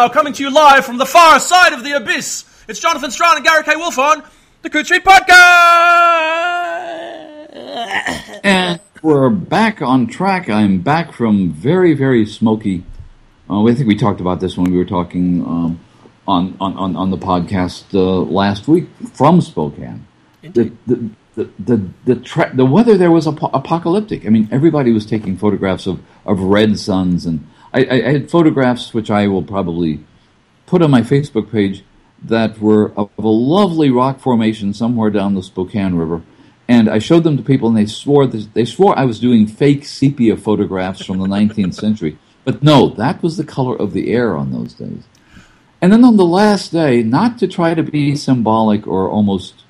now, coming to you live from the far side of the abyss, it's Jonathan Strahan and Gary K. Wolfe on the Coode Street Podcast! And we're back on track. I'm back from very, very smoky. Uh, I think we talked about this when we were talking um, on, on, on, on the podcast uh, last week from Spokane. The, the, the, the, the, tra- the weather there was ap- apocalyptic. I mean, everybody was taking photographs of, of red suns and I, I, had photographs which I will probably put on my Facebook page that were of a lovely rock formation somewhere down the Spokane River, and I showed them to people, and they swore they swore I was doing fake sepia photographs from the 19th century. But no, that was the color of the air on those days. And then on the last day, not to try to be symbolic or almost,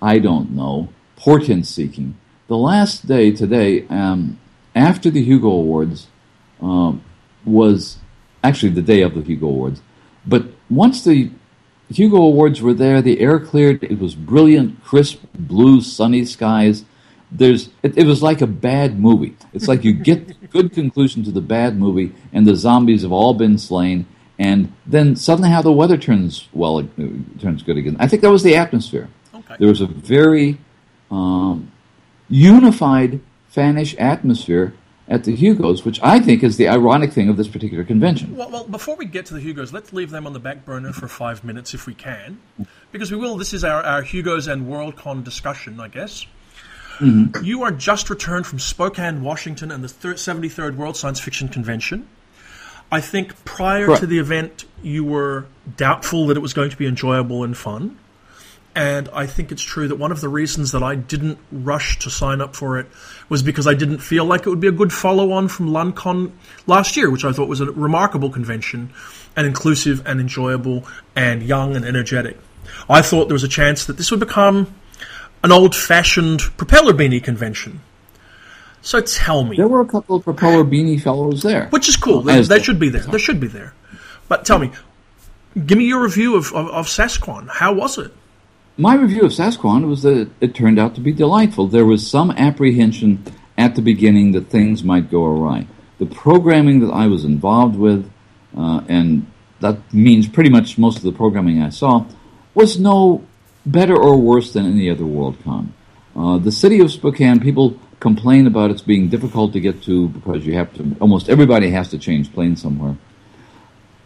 I don't know, portent seeking, the last day today, um, after the Hugo Awards, um, was actually the day of the Hugo Awards. But once the Hugo Awards were there, the air cleared. It was brilliant, crisp, blue, sunny skies. There's, it, it was like a bad movie. It's like you get good conclusion to the bad movie, and the zombies have all been slain, and then suddenly how the weather turns well, it, turns good again. I think that was the atmosphere. Okay. There was a very um, unified fanish atmosphere at the Hugos, which I think is the ironic thing of this particular convention. Well, well, before we get to the Hugos, let's leave them on the back burner for five minutes if we can, because we will. This is our, our Hugos and Worldcon discussion, I guess. Mm-hmm. You are just returned from Spokane, Washington, and the 73rd World Science Fiction Convention. I think prior to the event, you were doubtful that it was going to be enjoyable and fun. And I think it's true that one of the reasons that I didn't rush to sign up for it was because I didn't feel like it would be a good follow on from Loncon last year, which I thought was a remarkable convention and inclusive and enjoyable and young and energetic. I thought there was a chance that this would become an old fashioned propeller beanie convention. So tell me. There were a couple of propeller beanie fellows there. Which is cool. They, they should be there. They should be there. But tell me, give me your review of, of, of Sasquan. How was it? My review of Sasquan was that it turned out to be delightful. There was some apprehension at the beginning that things might go awry. The programming that I was involved with, uh, and that means pretty much most of the programming I saw, was no better or worse than any other Worldcon. Uh, the city of Spokane, people complain about its being difficult to get to because you have to, almost everybody has to change planes somewhere.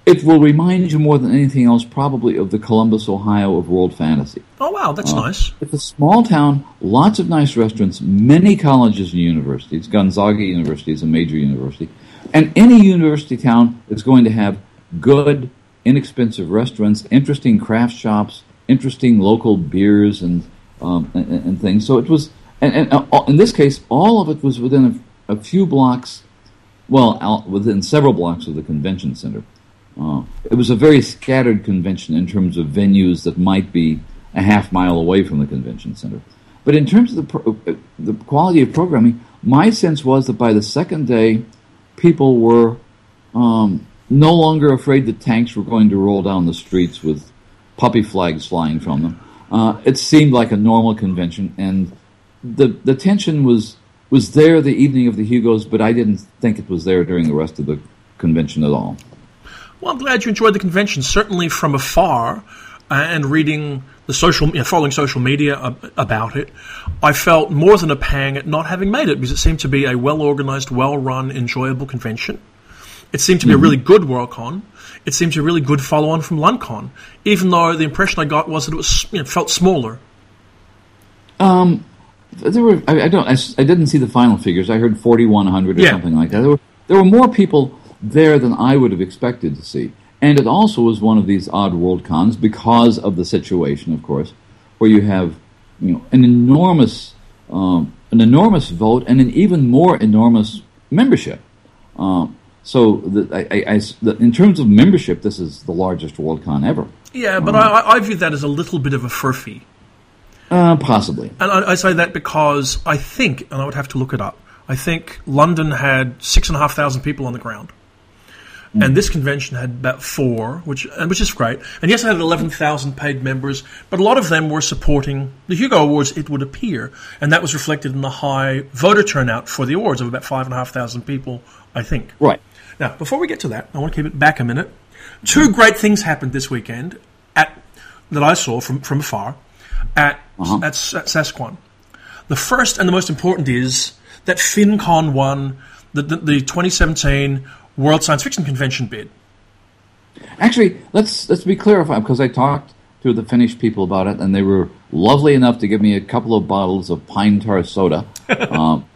It will remind you more than anything else, probably, of the Columbus, Ohio of world fantasy. Oh, wow, that's uh, nice. It's a small town, lots of nice restaurants, many colleges and universities. Gonzaga University is a major university. And any university town is going to have good, inexpensive restaurants, interesting craft shops, interesting local beers and, um, and, and, things. So it was, and, and uh, in this case, all of it was within a, a few blocks, well, out, within several blocks of the convention center. Uh, it was a very scattered convention in terms of venues that might be a half mile away from the convention center. But in terms of the, pro- uh, the quality of programming, my sense was that by the second day, people were um, no longer afraid that tanks were going to roll down the streets with puppy flags flying from them. Uh, it seemed like a normal convention, and the the tension was was there the evening of the Hugos, but I didn't think it was there during the rest of the convention at all. Well, I'm glad you enjoyed the convention. Certainly from afar, uh, and reading the social, you know, following social media about it, I felt more than a pang at not having made it because it seemed to be a well organized, well run, enjoyable convention. It seemed to be mm-hmm. a really good Worldcon. It seemed to be a really good follow on from Loncon, even though the impression I got was that it was you know, felt smaller. Um, there were I, I don't I, I, didn't see the final figures. I heard forty one hundred or yeah. something like that. There were there were more people there than I would have expected to see. And it also was one of these odd world cons because of the situation, of course, where you have you know an enormous um, an enormous vote and an even more enormous membership. Um, so the, I, I, the, in terms of membership, this is the largest Worldcon ever. Yeah, but um, I, I, view that as a little bit of a furphy. Uh, possibly. And I, I, say that because I think, and I would have to look it up, I think London had six and a half thousand people on the ground. Mm. And this convention had about four, which which is great. And yes, it had 11,000 paid members, but a lot of them were supporting the Hugo Awards, it would appear. And that was reflected in the high voter turnout for the awards of about 5,500 people, I think. Right. Now, before we get to that, I want to keep it back a minute Two great things happened this weekend at that I saw from, from afar at, uh-huh. at, at Sasquan. The first and the most important is that FinCon won the, the, the 2017 World Science Fiction Convention bid. Actually, let's let's be clarified because I talked to the Finnish people about it, and they were lovely enough to give me a couple of bottles of pine tar soda. um,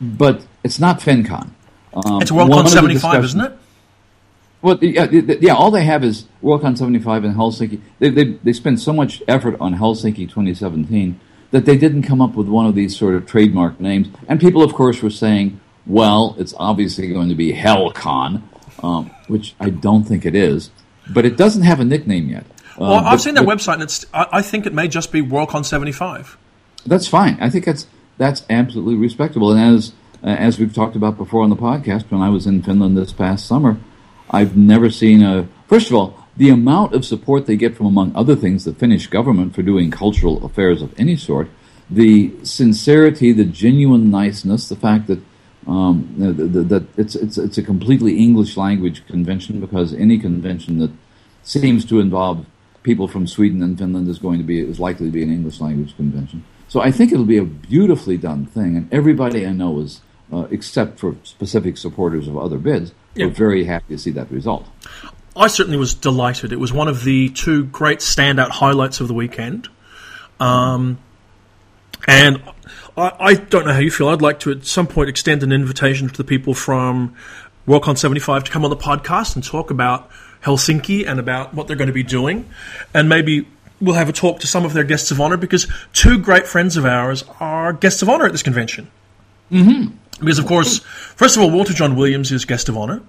but it's not FinCon. Um, it's Worldcon 75, isn't it? Well, yeah, yeah, all they have is Worldcon 75 in Helsinki. They, they, they spend so much effort on Helsinki 2017 that they didn't come up with one of these sort of trademark names. And people, of course, were saying, well, it's obviously going to be HellCon, um, which I don't think it is, but it doesn't have a nickname yet. Well, uh, I've but, seen their but, website, and it's, I, I think it may just be Worldcon 75. That's fine. I think that's that's absolutely respectable. And as uh, as we've talked about before on the podcast, when I was in Finland this past summer, I've never seen a. First of all, the amount of support they get from, among other things, the Finnish government for doing cultural affairs of any sort, the sincerity, the genuine niceness, the fact that um, that it's it's it's a completely English language convention because any convention that seems to involve people from Sweden and Finland is going to be is likely to be an English language convention. So I think it'll be a beautifully done thing, and everybody I know is uh, except for specific supporters of other bids, yeah. we're very happy to see that result. I certainly was delighted. It was one of the two great standout highlights of the weekend. Um, and I, I, don't know how you feel. I'd like to at some point extend an invitation to the people from Worldcon 75 to come on the podcast and talk about Helsinki and about what they're going to be doing. And maybe we'll have a talk to some of their guests of honor because two great friends of ours are guests of honor at this convention. Mm-hmm. Because, of course, first of all, Walter Jon Williams is guest of honor.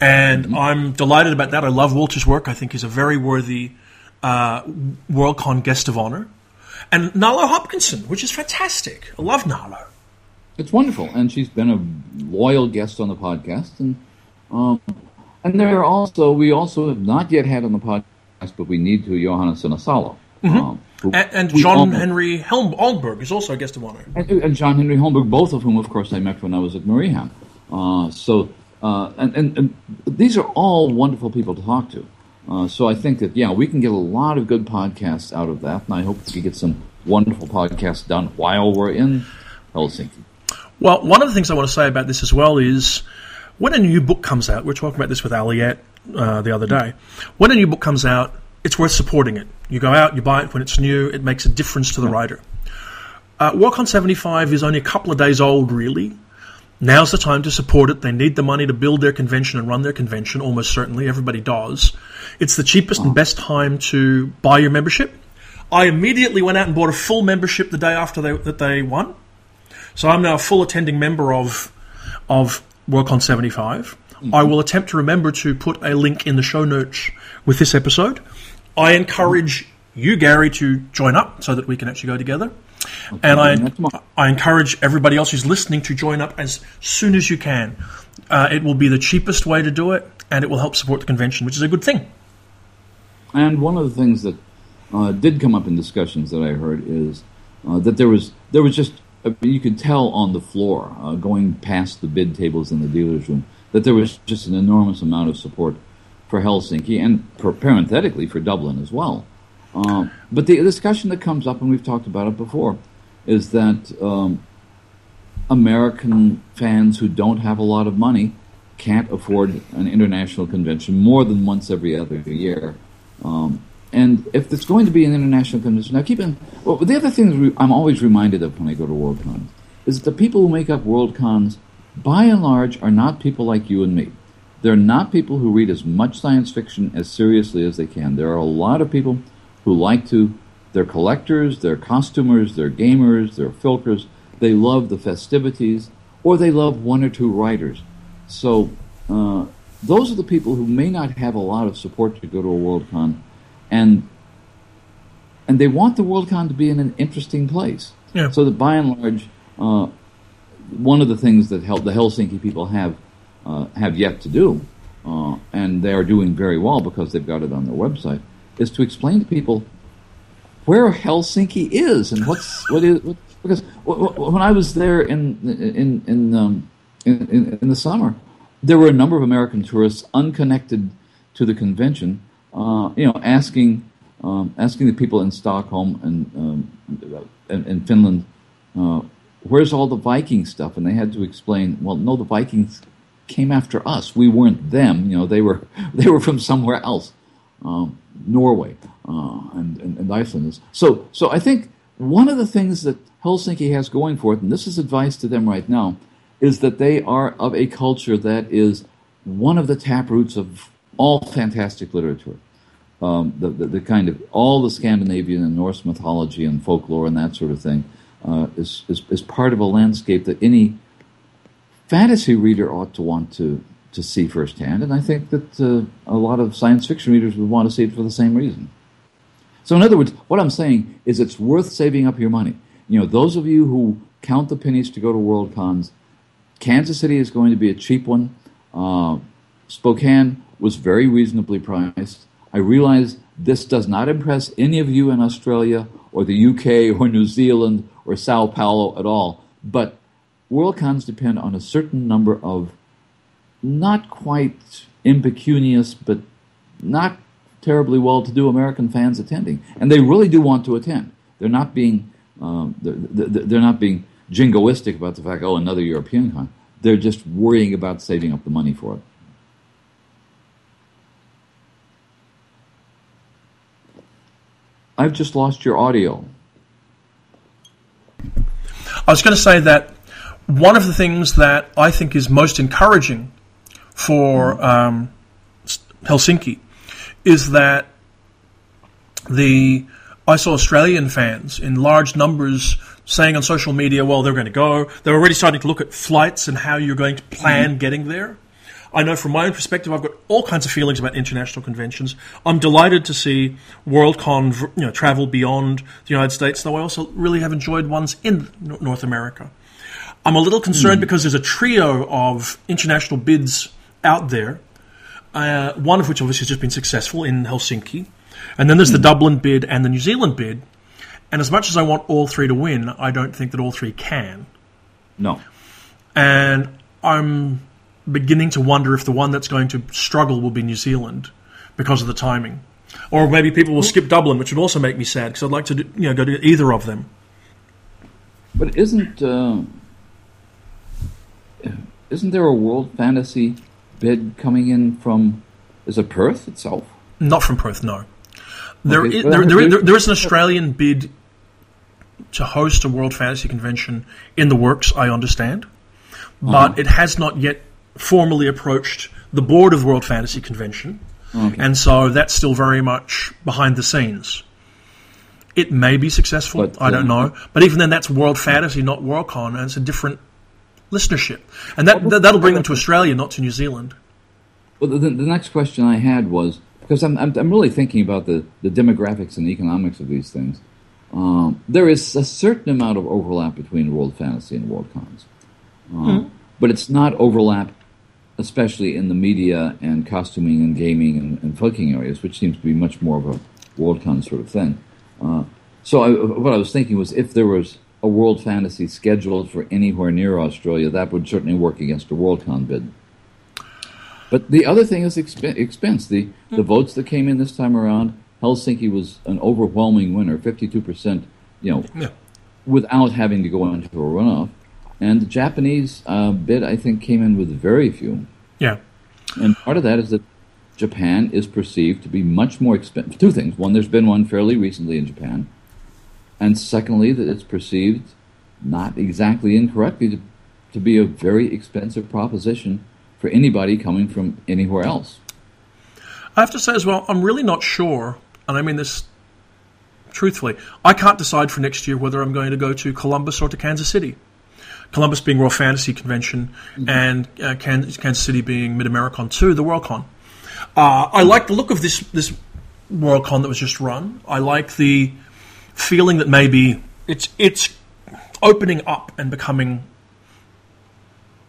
And mm-hmm. I'm delighted about that. I love Walter's work. I think he's a very worthy uh, Worldcon guest of honor. And Nalo Hopkinson, which is fantastic. I love Nalo. It's wonderful. And she's been a loyal guest on the podcast. And um, and there are also, we also have not yet had on the podcast, but we need to, Johanna Sinisalo. Mm-hmm. Um, and, and John Henry Helm Holmberg is also a guest of honor. And, and, John-Henri Holmberg, both of whom, of course, I met when I was at Mariehamn. Uh, so, uh, and, and, and, these are all wonderful people to talk to. Uh, so I think that, yeah, we can get a lot of good podcasts out of that, and I hope we get some wonderful podcasts done while we're in Helsinki. Well, one of the things I want to say about this as well is when a new book comes out, we are talking about this with Aliette uh, the other day. When a new book comes out, it's worth supporting it. You go out, you buy it when it's new, it makes a difference to the writer. Uh, Worldcon 75 is only a couple of days old, really. Now's the time to support it. They need the money to build their convention and run their convention, almost certainly. Everybody does. It's the cheapest and best time to buy your membership. I immediately went out and bought a full membership the day after they, that they won. So I'm now a full attending member of, of Worldcon 75. Mm-hmm. I will attempt to remember to put a link in the show notes with this episode. I encourage you, Gary, to join up so that we can actually go together. Okay, and I, I encourage everybody else who's listening to join up as soon as you can. Uh, it will be the cheapest way to do it, and it will help support the convention, which is a good thing. And one of the things that uh, did come up in discussions that I heard is uh, that there was there was just uh, you could tell on the floor uh, going past the bid tables in the dealers room that there was just an enormous amount of support for Helsinki and per- parenthetically for Dublin as well. Uh, but the discussion that comes up, and we've talked about it before, is that um, American fans who don't have a lot of money can't afford an international convention more than once every other year. Um, and if there's going to be an international convention, now keep in. Well, the other thing I'm always reminded of when I go to Worldcon is that the people who make up Worldcons, by and large, are not people like you and me. They're not people who read as much science fiction as seriously as they can. There are a lot of people who like to, they're collectors, they're costumers, they're gamers, they're filkers. They love the festivities, or they love one or two writers. So, uh, those are the people who may not have a lot of support to go to a Worldcon, and and they want the Worldcon to be in an interesting place. Yeah. So that by and large, uh, one of the things that help the Helsinki people have uh, have yet to do, uh, and they are doing very well because they've got it on their website, is to explain to people where Helsinki is and what's what is what, because when I was there in in in, um, in, in in the summer, there were a number of American tourists unconnected to the convention, uh, you know, asking um, asking the people in Stockholm and um, in, in, Finland, uh, where's all the Viking stuff? And they had to explain, well, no, the Vikings came after us. We weren't them. You know, they were they were from somewhere else, um, Norway uh, and, and, and Iceland. So so I think one of the things that Helsinki has going for it, and this is advice to them right now, is that they are of a culture that is one of the taproots of all fantastic literature. Um, the, the, the, kind of all the Scandinavian and Norse mythology and folklore and that sort of thing uh, is, is, is part of a landscape that any fantasy reader ought to want to to see firsthand, and I think that uh, a lot of science fiction readers would want to see it for the same reason. So, in other words, what I'm saying is it's worth saving up your money. You know, those of you who count the pennies to go to World Cons, Kansas City is going to be a cheap one. Uh, Spokane was very reasonably priced. I realize this does not impress any of you in Australia or the UK or New Zealand or Sao Paulo at all, but World Cons depend on a certain number of not quite impecunious, but not terribly well-to-do American fans attending, and they really do want to attend. They're not being um, they're, they're, not being jingoistic about the fact, oh, another European con. They're just worrying about saving up the money for it. I've just lost your audio. I was going to say that one of the things that I think is most encouraging for um, Helsinki is that the I saw Australian fans in large numbers saying on social media, well, they're going to go. They're already starting to look at flights and how you're going to plan mm-hmm. getting there. I know from my own perspective, I've got all kinds of feelings about international conventions. I'm delighted to see Worldcon you know, travel beyond the United States, though I also really have enjoyed ones in North America. I'm a little concerned mm. because there's a trio of international bids out there, uh, one of which obviously has just been successful in Helsinki. And then there's mm. the Dublin bid and the New Zealand bid. And as much as I want all three to win, I don't think that all three can. No. And I'm beginning to wonder if the one that's going to struggle will be New Zealand because of the timing. Or maybe people will skip Dublin, which would also make me sad because I'd like to do, you know go to either of them. But isn't uh, isn't there a world fantasy bid coming in from is it Perth itself? Not from Perth, no. There, okay, is, there, there, there, there is an Australian bid to host a World Fantasy Convention in the works, I understand, but uh-huh. it has not yet formally approached the board of the World Fantasy Convention, okay. and so that's still very much behind the scenes. It may be successful, but, I don't um, know, but even then, that's World Fantasy, not Worldcon, and it's a different listenership, and that, that will bring them to Australia, not to New Zealand. Well, the, the next question I had was because I'm, I'm, I'm really thinking about the, the demographics and the economics of these things. Um, there is a certain amount of overlap between World Fantasy and World Cons, uh, mm-hmm. but it's not overlap, especially in the media and costuming and gaming and, and filking areas, which seems to be much more of a World Con sort of thing. Uh, so I, what I was thinking was if there was a World Fantasy scheduled for anywhere near Australia, that would certainly work against a world con bid. But the other thing is exp- expense. The, the hmm. votes that came in this time around, Helsinki was an overwhelming winner, 52%, you know, yeah. without having to go into a runoff. And the Japanese uh, bid, I think, came in with very few. Yeah. And part of that is that Japan is perceived to be much more expensive. Two things. One, there's been one fairly recently in Japan and secondly, that it's perceived, not exactly incorrectly, to, to be a very expensive proposition for anybody coming from anywhere else. I have to say as well, I'm really not sure, and I mean this truthfully. I can't decide for next year whether I'm going to go to Columbus or to Kansas City. Columbus being World Fantasy Convention, mm-hmm. and uh, Kansas, Kansas City being Mid Americon 2, the Worldcon. Uh, I like the look of this this Worldcon that was just run. I like the feeling that maybe it's it's opening up and becoming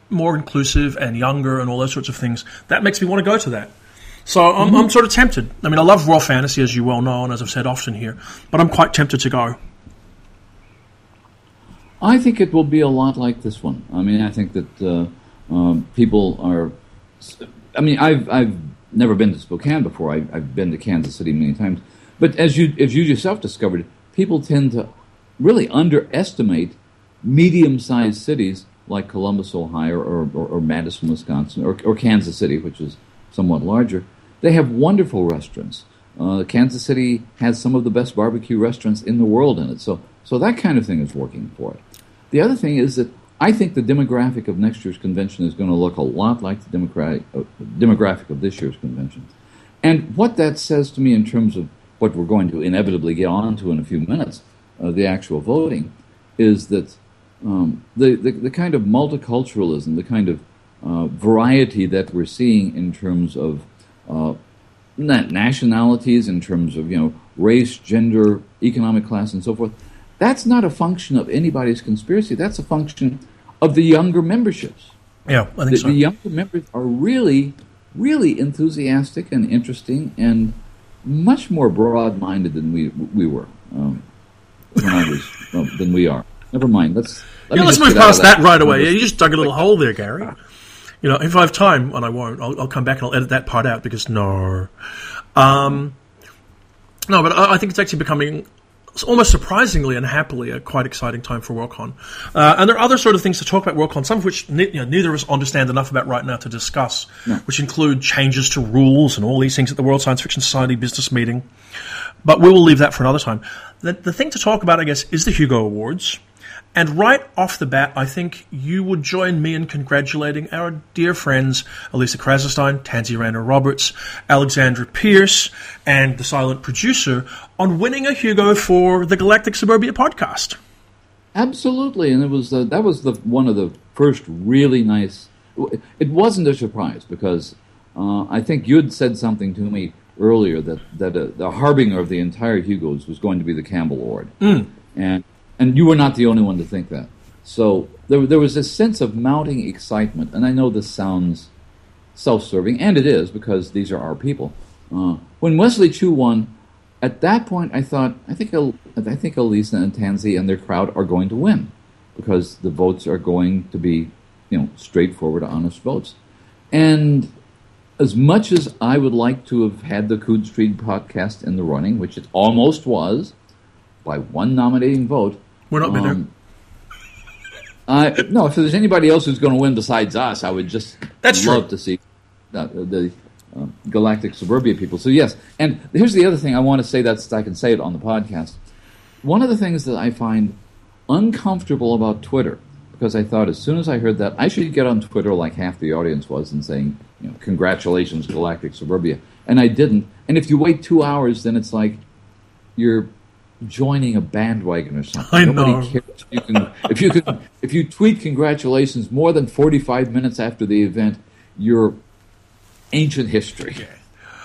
more inclusive and younger and all those sorts of things. That makes me want to go to that. So I'm, mm-hmm. I'm sort of tempted. I mean, I love raw fantasy, as you well know, and as I've said often here, but I'm quite tempted to go. I think it will be a lot like this one. I mean, I think that uh, um, people are. I mean, I've I've never been to Spokane before. I, have been to Kansas City many times. But as you as you yourself discovered, people tend to really underestimate medium-sized cities like Columbus, Ohio, or, or, or Madison, Wisconsin, or, or, Kansas City, which is somewhat larger. They have wonderful restaurants. Uh, Kansas City has some of the best barbecue restaurants in the world in it. So, so that kind of thing is working for it. The other thing is that I think the demographic of next year's convention is going to look a lot like the democratic, uh, demographic of this year's convention. And what that says to me in terms of what we're going to inevitably get on to in a few minutes, uh, the actual voting, is that um, the, the, the, kind of multiculturalism, the kind of uh, variety that we're seeing in terms of uh, nationalities, in terms of you know race, gender, economic class, and so forth, that's not a function of anybody's conspiracy. That's a function of the younger memberships. Yeah, I think the, so. The younger members are really, really enthusiastic and interesting and much more broad-minded than we we were um, when I was well, than we are. Never mind. Let's let yeah, let's move past that. that. right away. Yeah, you just dug a little hole there, Gary. You know, if I have time, and I won't, I'll, I'll come back and I'll edit that part out because no, um, no. But I, I think it's actually becoming almost surprisingly and happily a quite exciting time for Worldcon. Uh, and there are other sort of things to talk about Worldcon, some of which ne- you know, neither of us understand enough about right now to discuss, no. which include changes to rules and all these things at the World Science Fiction Society business meeting. But we will leave that for another time. The, the thing to talk about, I guess, is the Hugo Awards. And right off the bat, I think you would join me in congratulating our dear friends Alisa Krasnostein, Tansy Rayner Roberts, Alexandra Pierce, and the silent producer on winning a Hugo for the Galactic Suburbia podcast. Absolutely, and it was uh, that was the one of the first really nice. It wasn't a surprise because uh, I think you'd said something to me earlier that that uh, the harbinger of the entire Hugos was going to be the Campbell Award, mm. and and you were not the only one to think that. So there, there was a sense of mounting excitement, and I know this sounds self-serving, and it is because these are our people. Uh, when Wesley Chu won, at that point, I thought, I think, I think Alisa and Tansy and their crowd are going to win because the votes are going to be, you know, straightforward, honest votes. And as much as I would like to have had the Coode Street podcast in the running, which it almost was, by one nominating vote, we're not um, uh, no, if there's anybody else who's going to win besides us, I would just That's love true. to see uh, the uh, Galactic Suburbia people. So yes, and here's the other thing I want to say that I can say it on the podcast. One of the things that I find uncomfortable about Twitter, because I thought as soon as I heard that I should get on Twitter like half the audience was and saying, you know, congratulations Galactic Suburbia, and I didn't. And if you wait two hours, then it's like you're joining a bandwagon or something. I Nobody know. cares if you can if you can if you tweet congratulations more than forty five minutes after the event, you're ancient history. Yeah.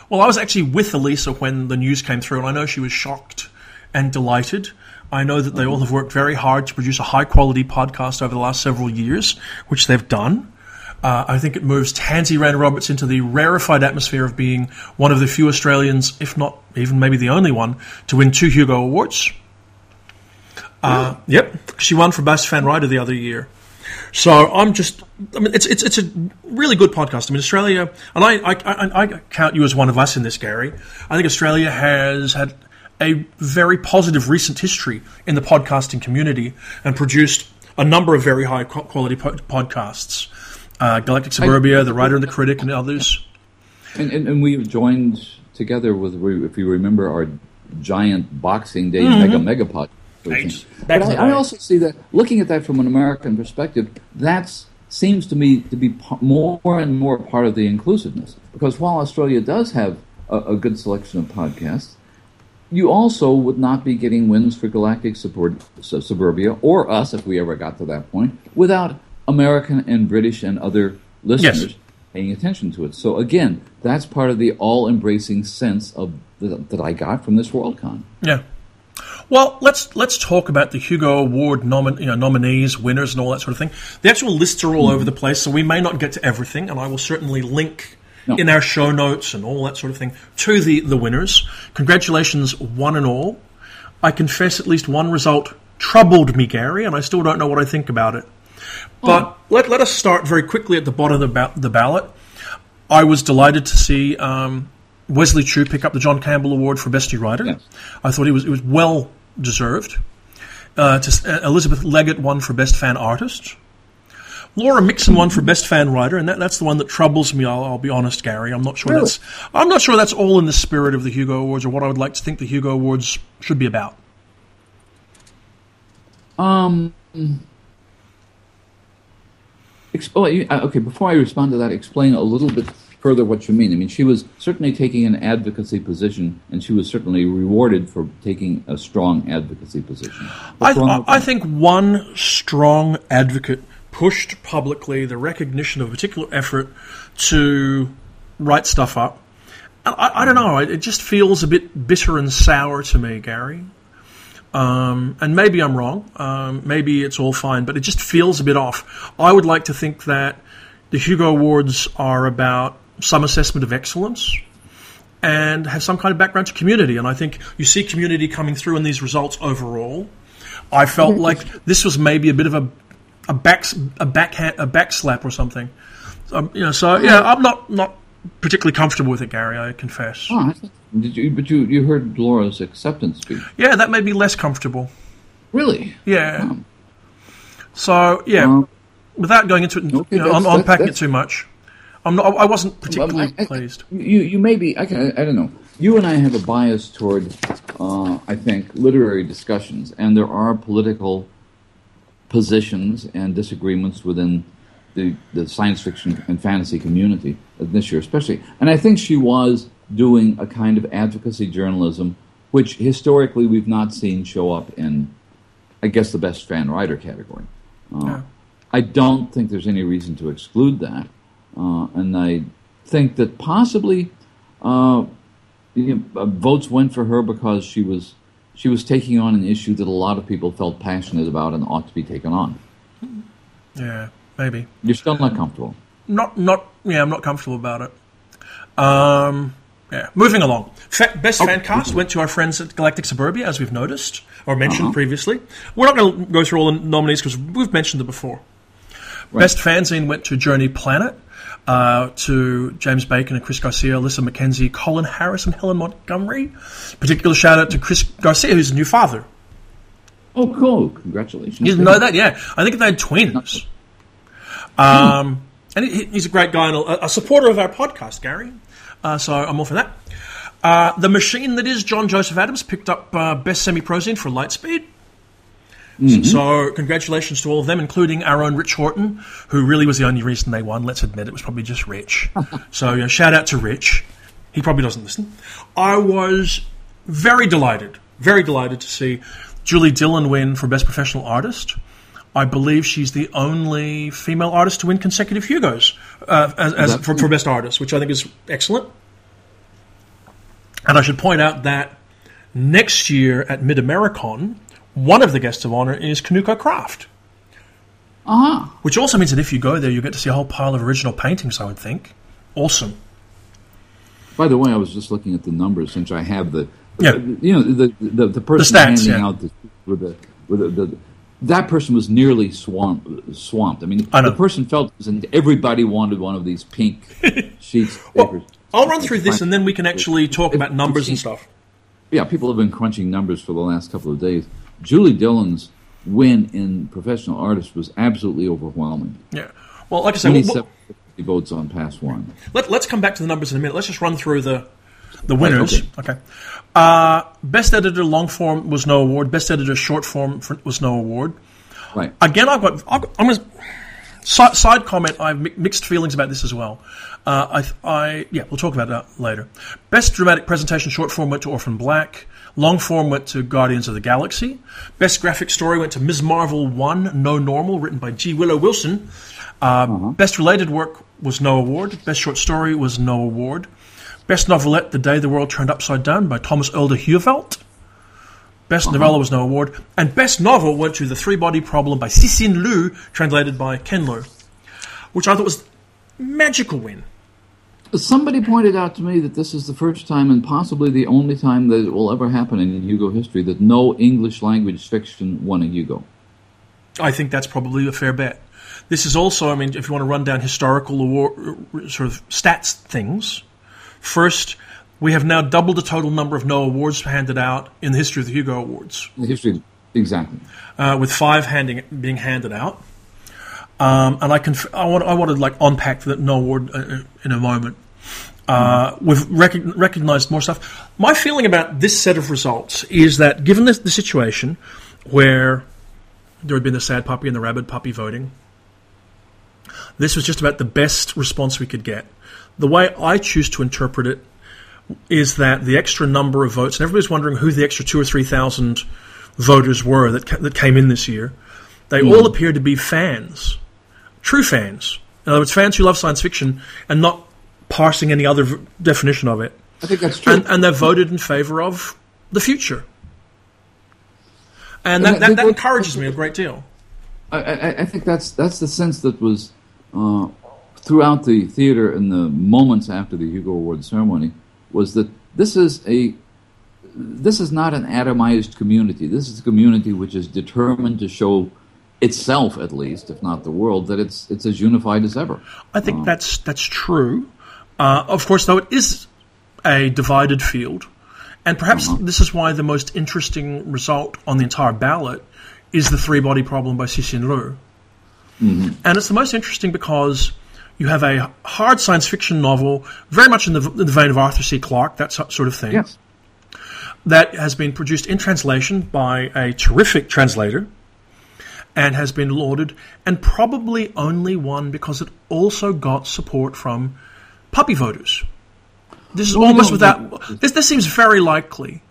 Well, I was actually with Alisa when the news came through, and I know she was shocked and delighted. I know that they all have worked very hard to produce a high quality podcast over the last several years, which they've done. Uh, I think it moves Tansy Rayner Roberts into the rarefied atmosphere of being one of the few Australians, if not even maybe the only one, to win two Hugo Awards. Uh, Yep, she won for Best Fan Writer the other year. So I'm just, I mean, it's it's it's a really good podcast. I mean, Australia, and I I, I, I count you as one of us in this, Gary. I think Australia has had a very positive recent history in the podcasting community and produced a number of very high quality po- podcasts uh, Galactic Suburbia, I, The Writer and the Critic, and others. And, and, and, we joined together with, if you remember, our giant Boxing Day mm-hmm. mega mega podcast. Right. But I, I, also see that looking at that from an American perspective, that seems to me to be more and more part of the inclusiveness. Because while Australia does have a, a good selection of podcasts, you also would not be getting wins for Galactic Suburbia or us if we ever got to that point without American and British and other listeners yes. paying attention to it. So again, that's part of the all-embracing sense of the, that I got from this Worldcon. Yeah. Well, let's let's talk about the Hugo Award nomin, you know, nominees, winners, and all that sort of thing. The actual lists are all mm-hmm. over the place, so we may not get to everything, and I will certainly link no. in our show notes and all that sort of thing to the the winners. Congratulations, one and all. I confess, at least one result troubled me, Gary, and I still don't know what I think about it. But oh. let, let us start very quickly at the bottom of the, ba- the ballot. I was delighted to see um, Wesley Chu pick up the John Campbell Award for Best New Writer. Yes. I thought it was it was well deserved. Uh, to, uh, Elizabeth Leggett won for Best Fan Artist. Laura Mixon won for Best Fan Writer, and that, that's the one that troubles me. I'll, I'll be honest, Gary. I'm not sure Really? that's I'm not sure that's all in the spirit of the Hugo Awards or what I would like to think the Hugo Awards should be about. Um. Oh, uh, okay, before I respond to that, explain a little bit further what you mean. I mean, she was certainly taking an advocacy position, and she was certainly rewarded for taking a strong advocacy position. I, I, I think one strong advocate pushed publicly the recognition of a particular effort to write stuff up. I, I, don't know. It just feels a bit bitter and sour to me, Gary. Um, and maybe I'm wrong. Um, maybe it's all fine, but it just feels a bit off. I would like to think that the Hugo Awards are about some assessment of excellence and have some kind of background to community. And I think you see community coming through in these results overall. I felt like this was maybe a bit of a a back a backhand a backslap or something. Um, you know, so yeah, I'm not not particularly comfortable with it, Gary. I confess. Oh, did you? But you you heard Laura's acceptance speech. Yeah, that made me less comfortable. Really? Yeah. Oh. So yeah, Um, without going into it, Okay, you know, that's- un- that- unpacking it too much, I'm not. I wasn't particularly I- I- pleased. You you may be. I, can, I don't know. You and I have a bias toward, uh, I think, literary discussions, and there are political positions and disagreements within the the science fiction and fantasy community this year, especially. And I think she was doing a kind of advocacy journalism, which historically we've not seen show up in, I guess, the best fan writer category. Uh, Yeah. I don't think there's any reason to exclude that, uh, and I think that possibly uh, you know, uh, votes went for her because she was she was taking on an issue that a lot of people felt passionate about and ought to be taken on. Yeah, maybe. You're still not comfortable. Not not. Yeah, I'm not comfortable about it. Um. Yeah. Moving along. Fa- best fan cast went to our friends at Galactic Suburbia, as we've noticed or mentioned Uh-huh. previously. We're not going to go through all the nominees because we've mentioned them before. Best fanzine went to Journey Planet, uh, to James Bacon and Chris Garcia, Alissa McKersie, Colin Harris, and Helen Montgomery. Particular shout out to Chris Garcia, who's a new father. Oh, cool! Congratulations. You didn't know that? Yeah. I think they had twins. Um, and he, he's a great guy and a, a supporter of our podcast, Gary. Uh, so I'm all for that. Uh, the machine that is John Joseph Adams picked up uh, Best Semi Prozine for Lightspeed. So, congratulations to all of them, including our own Rich Horton, who really was the only reason they won. Let's admit it was probably just Rich. so, you know, shout out to Rich. He probably doesn't listen. I was very delighted, very delighted to see Julie Dillon win for Best Professional Artist. I believe she's the only female artist to win consecutive Hugos uh, as, as for, for Best Artist, which I think is excellent. And I should point out that next year at Mid Americon, one of the guests of honor is Kinuko Craft, Ah, which also means that if you go there, you get to see a whole pile of original paintings. I would think, awesome. by the way, I was just looking at the numbers since I have the, Yeah. you know, the the, the person stats, handing yeah. out the, with the with the, the that person was nearly swamped. Swamped. I mean, I the person felt, and everybody wanted one of these pink sheets. Well. I'll run through this, and then we can actually talk about numbers and stuff. yeah, people have been crunching numbers for the last couple of days. Julie Dillon's win in professional artist was absolutely overwhelming. Yeah. Well, like I said, we'll- we'll- 27 votes on pass one. Let, let's come back to the numbers in a minute. Let's just run through the the winners. okay. okay. Uh, best editor long form was no award. Best editor short form for, was no award. Right. Again, I've got. I've got I'm going to side, comment. I have mi- mixed feelings about this as well. Uh, I, I yeah, we'll talk about that later. Best dramatic presentation short form went to Orphan Black. Long form went to Guardians of the Galaxy. Best graphic story went to Ms. Marvel One No Normal, written by G. Willow Wilson. Uh, Best related work was no award. Best short story was no award. Best novelette, The Day the World Turned Upside Down by Thomas Olde Heuvelt. Best uh-huh. novella was no award. And best novel went to The Three Body Problem by Cixin Liu, translated by Ken Liu, which I thought was magical win. Somebody pointed out to me that this is the first time and possibly the only time that it will ever happen in Hugo history that no English language fiction won a Hugo. I think that's probably a fair bet. This is also, I mean, if you want to run down historical award, uh, sort of stats things, first, we have now doubled the total number of no awards handed out in the history of the Hugo Awards. The history, exactly. Uh, with five handing, being handed out. Um, and I can, I want, I want to like unpack that no award uh, in a moment. Uh, we've rec- recognized more stuff. My feeling about this set of results is that given this, the situation where there had been the sad puppy and the rabid puppy voting, this was just about the best response we could get. The way I choose to interpret it is that the extra number of votes, and everybody's wondering who the extra two or three thousand voters were that, that came in this year, they all appear to be fans true fans. In other words, fans who love science fiction and not parsing any other v- definition of it. I think that's true. And, and they've voted in favour of the future. And And that, that, that encourages me a great deal. I, I, I think that's that's the sense that was uh, throughout the theater in the moments after the Hugo Award ceremony was that this is a this is not an atomized community. This is a community which is determined to show itself, at least, if not the world, that it's it's as unified as ever. I think um, that's that's true. Uh, of course, though, it is a divided field, and perhaps uh-huh. this is why the most interesting result on the entire ballot is the three body problem by Cixin Liu. Mm-hmm. And it's the most interesting because you have a hard science fiction novel, very much in the, in the vein of Arthur C. Clarke, that sort of thing, Yes. that has been produced in translation by a terrific translator and has been lauded, and probably only won because it also got support from puppy voters. This is Well, almost no, without. This, this seems very likely.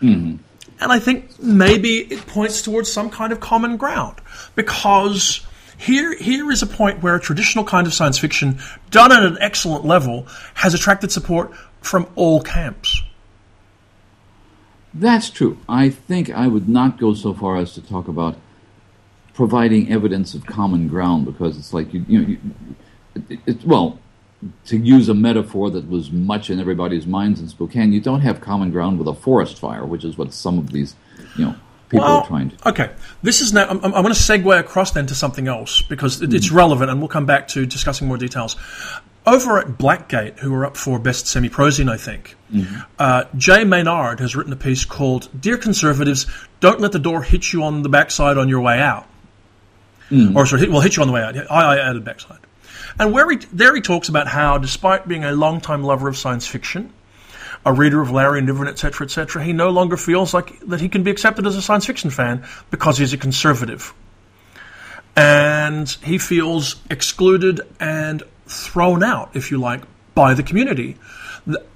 Mm-hmm. And I think maybe it points towards some kind of common ground because here here is a point where a traditional kind of science fiction done at an excellent level has attracted support from all camps. That's true. I think I would not go so far as to talk about providing evidence of common ground because it's like you, you know, you, it, it, well, to use a metaphor that was much in everybody's minds in Spokane, you don't have common ground with a forest fire, which is what some of these, you know, people are trying to. Okay, this is now. I'm, I'm going to segue across then to something else because it, it's relevant, and we'll come back to discussing more details. Over at Black Gate, who are up for Best Semi Prozine, I think, uh, Jay Maynard has written a piece called "Dear Conservatives, Don't Let the Door Hit You on the Backside on Your Way Out," or sorry, well, hit you on the way out. I, I added backside, and where he, there he talks about how, despite being a long-time lover of science fiction, a reader of Larry Niven, etc., etc., he no longer feels like that he can be accepted as a science fiction fan because he's a conservative. And he feels excluded and thrown out, if you like, by the community.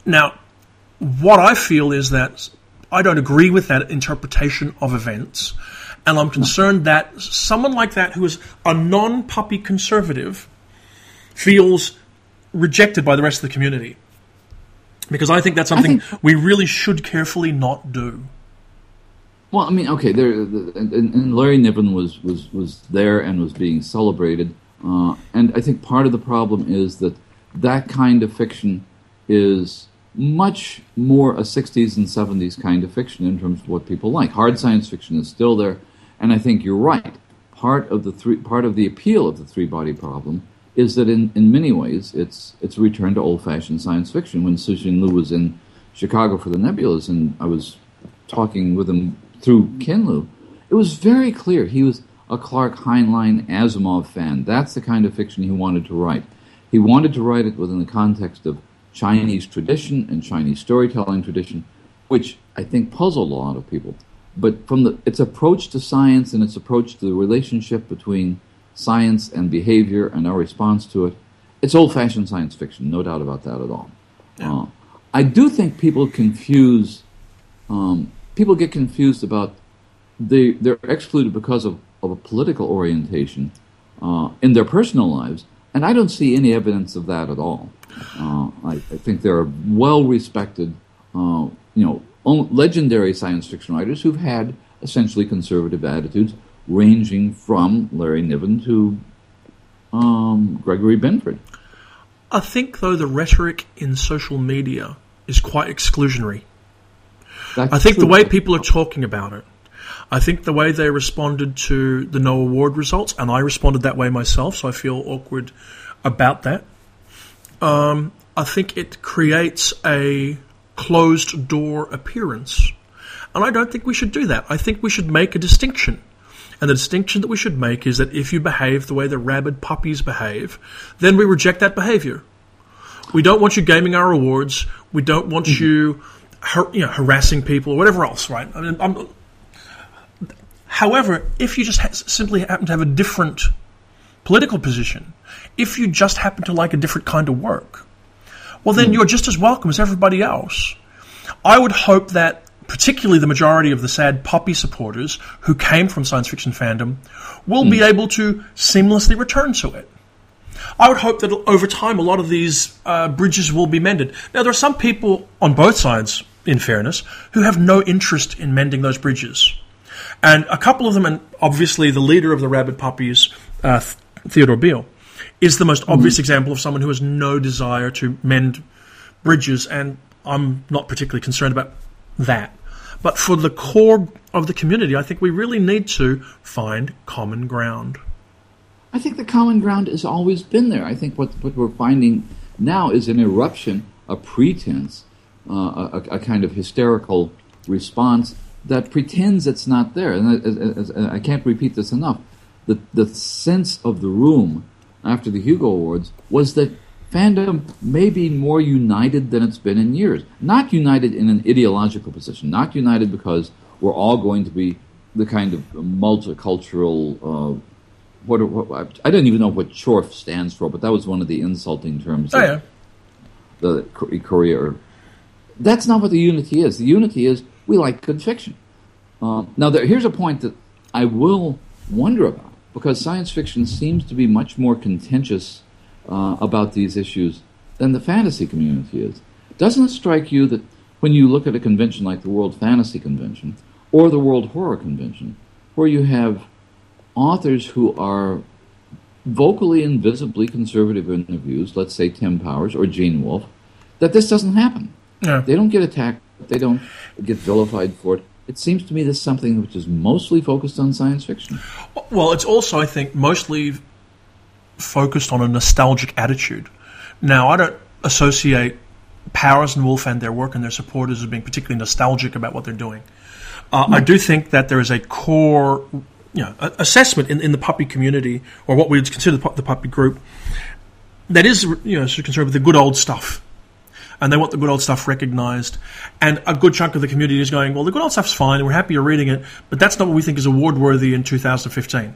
Now, what I feel is that I don't agree with that interpretation of events, and I'm concerned that someone like that, who is a non puppy conservative, feels rejected by the rest of the community because I think that's something we really should carefully not do. Well, I mean, okay, there, and, and Larry Niven was, was, was there and was being celebrated, uh, and I think part of the problem is that that kind of fiction is much more a 60s and 70s kind of fiction in terms of what people like. Hard science fiction is still there, and I think you're right. Part of the three, part of the appeal of the three body problem is that in, in many ways it's it's a return to old fashioned science fiction. When Cixin Liu was in Chicago for the Nebulas, and I was talking with him through Ken Liu, it was very clear he was a Clarke Heinlein Asimov fan. That's the kind of fiction he wanted to write. He wanted to write it within the context of Chinese tradition and Chinese storytelling tradition, which I think puzzled a lot of people. But from the its approach to science and its approach to the relationship between science and behavior and our response to it, it's old-fashioned science fiction, no doubt about that at all. Uh, I do think people confuse um, people get confused about they they're excluded because of, of a political orientation uh, in their personal lives, and I don't see any evidence of that at all. Uh, I, I think there are well respected, uh, you know, legendary science fiction writers who've had essentially conservative attitudes, ranging from Larry Niven to um, Gregory Benford. I think, though, the rhetoric in social media is quite exclusionary. That's I think the way people are talking about it, I think the way they responded to the no award results, and I responded that way myself, so I feel awkward about that. Um, I think it creates a closed door appearance. And I don't think we should do that. I think we should make a distinction. And the distinction that we should make is that if you behave the way the rabid puppies behave, then we reject that behavior. We don't want you gaming our awards. We don't want mm-hmm. you, har- you know, harassing people or whatever else, right? I mean, I'm, however, if you just ha- simply happen to have a different political position, if you just happen to like a different kind of work, well, then mm. you're just as welcome as everybody else. I would hope that particularly the majority of the sad puppy supporters who came from science fiction fandom will mm. be hmm. able to seamlessly return to it. I would hope that over time a lot of these uh, bridges will be mended. Now, there are some people on both sides, in fairness, who have no interest in mending those bridges. And a couple of them, and obviously the leader of the Rabid Puppies, uh, Theodore Beale, is the most mm-hmm. obvious example of someone who has no desire to mend bridges, and I'm not particularly concerned about that. But for the core of the community, I think we really need to find common ground. I think the common ground has always been there. I think what, what we're finding now is an eruption, a pretense, uh, a, a, kind of hysterical response that pretends it's not there. And I, I, I can't repeat this enough. The, the sense of the room after the Hugo Awards was that fandom may be more united than it's been in years. Not united in an ideological position, not united because we're all going to be the kind of multicultural. Uh, what, what, I don't even know what CHORF stands for, but that was one of the insulting terms. Oh, yeah. The Korea. That's not what the unity is. The unity is we like good fiction. Uh, now, there, here's a point that I will wonder about because science fiction seems to be much more contentious uh, about these issues than the fantasy community is. Doesn't it strike you that when you look at a convention like the World Fantasy Convention or the World Horror Convention, where you have authors who are vocally and visibly conservative in their views, let's say Tim Powers or Gene Wolfe, that this doesn't happen. Yeah. They don't get attacked, they don't get vilified for it. It seems to me this is something which is mostly focused on science fiction. Well, it's also, I think, mostly focused on a nostalgic attitude. Now, I don't associate Powers and Wolfe and their work and their supporters as being particularly nostalgic about what they're doing. Uh, I do think that there is a core you know, assessment in, in the puppy community, or what we would consider the, the puppy group, that is you know, concerned with the good old stuff. And they want the good old stuff recognized. And a good chunk of the community is going, well, the good old stuff's fine, and we're happy you're reading it, but that's not what we think is award worthy in 2015.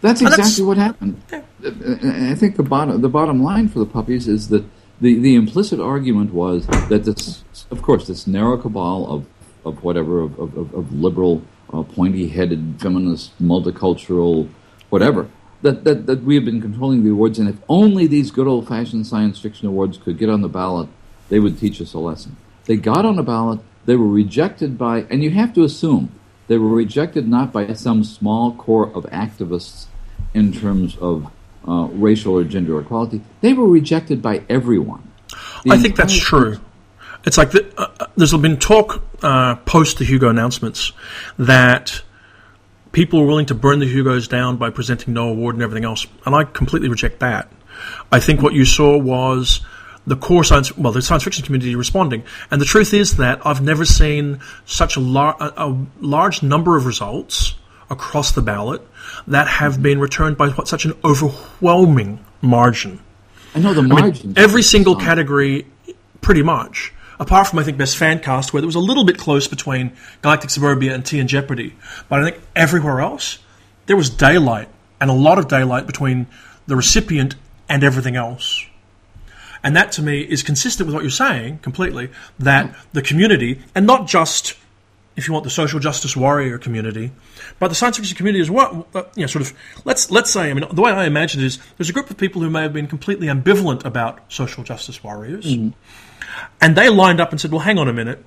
That's exactly that's, what happened. I think the bottom the bottom line for the puppies is that the, the implicit argument was that this, of course, this narrow cabal of, of whatever of, of, of liberal, uh, pointy-headed, feminist, multicultural, whatever, that, that that we have been controlling the awards, and if only these good old-fashioned science fiction awards could get on the ballot, they would teach us a lesson. They got on the ballot. They were rejected by, and you have to assume they were rejected not by some small core of activists in terms of uh, racial or gender equality. They were rejected by everyone. The I think that's true. It's like the, uh, uh, there's been talk uh, post the Hugo announcements that people are willing to burn the Hugos down by presenting no award and everything else, and I completely reject that. I think what you saw was the core science, well, the science fiction community responding. And the truth is that I've never seen such a, lar- a, a large number of results across the ballot that have been returned by what, such an overwhelming margin. I know the margin. I mean, every single category, pretty much, apart from I think Best Fan Cast, where there was a little bit close between Galactic Suburbia and Tea and Jeopardy. But I think everywhere else, there was daylight and a lot of daylight between the recipient and everything else. And that to me is consistent with what you're saying completely that the community, and not just if you want the social justice warrior community, but the science fiction community as well. Uh, you know, sort of let's let's say. I mean, the way I imagine it is there's a group of people who may have been completely ambivalent about social justice warriors, mm. and they lined up and said, "Well, hang on a minute.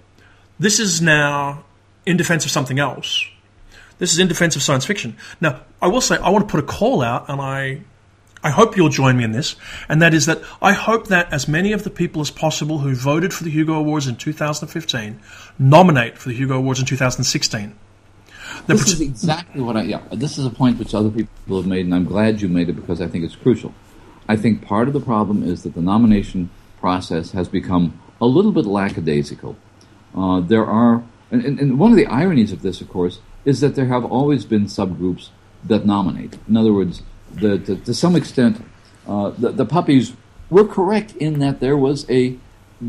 This is now in defense of something else. This is in defense of science fiction." Now, I will say I want to put a call out, and I I hope you'll join me in this, and that is that I hope that as many of the people as possible who voted for the Hugo Awards in 2015 nominate for the Hugo Awards in 2016. this is exactly what I. Yeah, this is a point which other people have made, and I'm glad you made it because I think it's crucial. I think part of the problem is that the nomination process has become a little bit lackadaisical. Uh, there are, and, and, one of the ironies of this, of course, is that there have always been subgroups that nominate. In other words, the, to, to some extent, uh, the, the puppies were correct in that there was a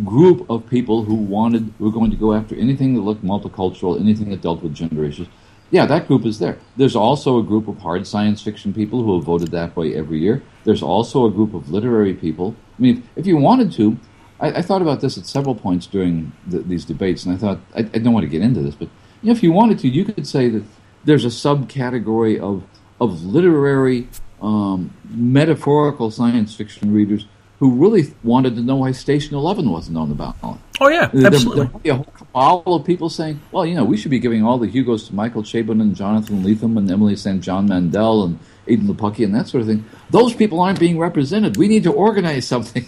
group of people who wanted, were going to go after anything that looked multicultural, anything that dealt with gender issues. Yeah, that group is there. There's also a group of hard science fiction people who have voted that way every year. There's also a group of literary people. I mean, if you wanted to, I, I thought about this at several points during the, these debates, and I thought I, I, don't want to get into this, but you know, if you wanted to, you could say that there's a subcategory of of literary, um, metaphorical science fiction readers who really wanted to know why Station Eleven wasn't on the ballot. Oh yeah, absolutely. There, there a whole cabal of people saying, "Well, you know, we should be giving all the Hugos to Michael Chabon and Jonathan Lethem and Emily St. John Mandel and Edan Lepucki and that sort of thing. Those people aren't being represented. We need to organize something."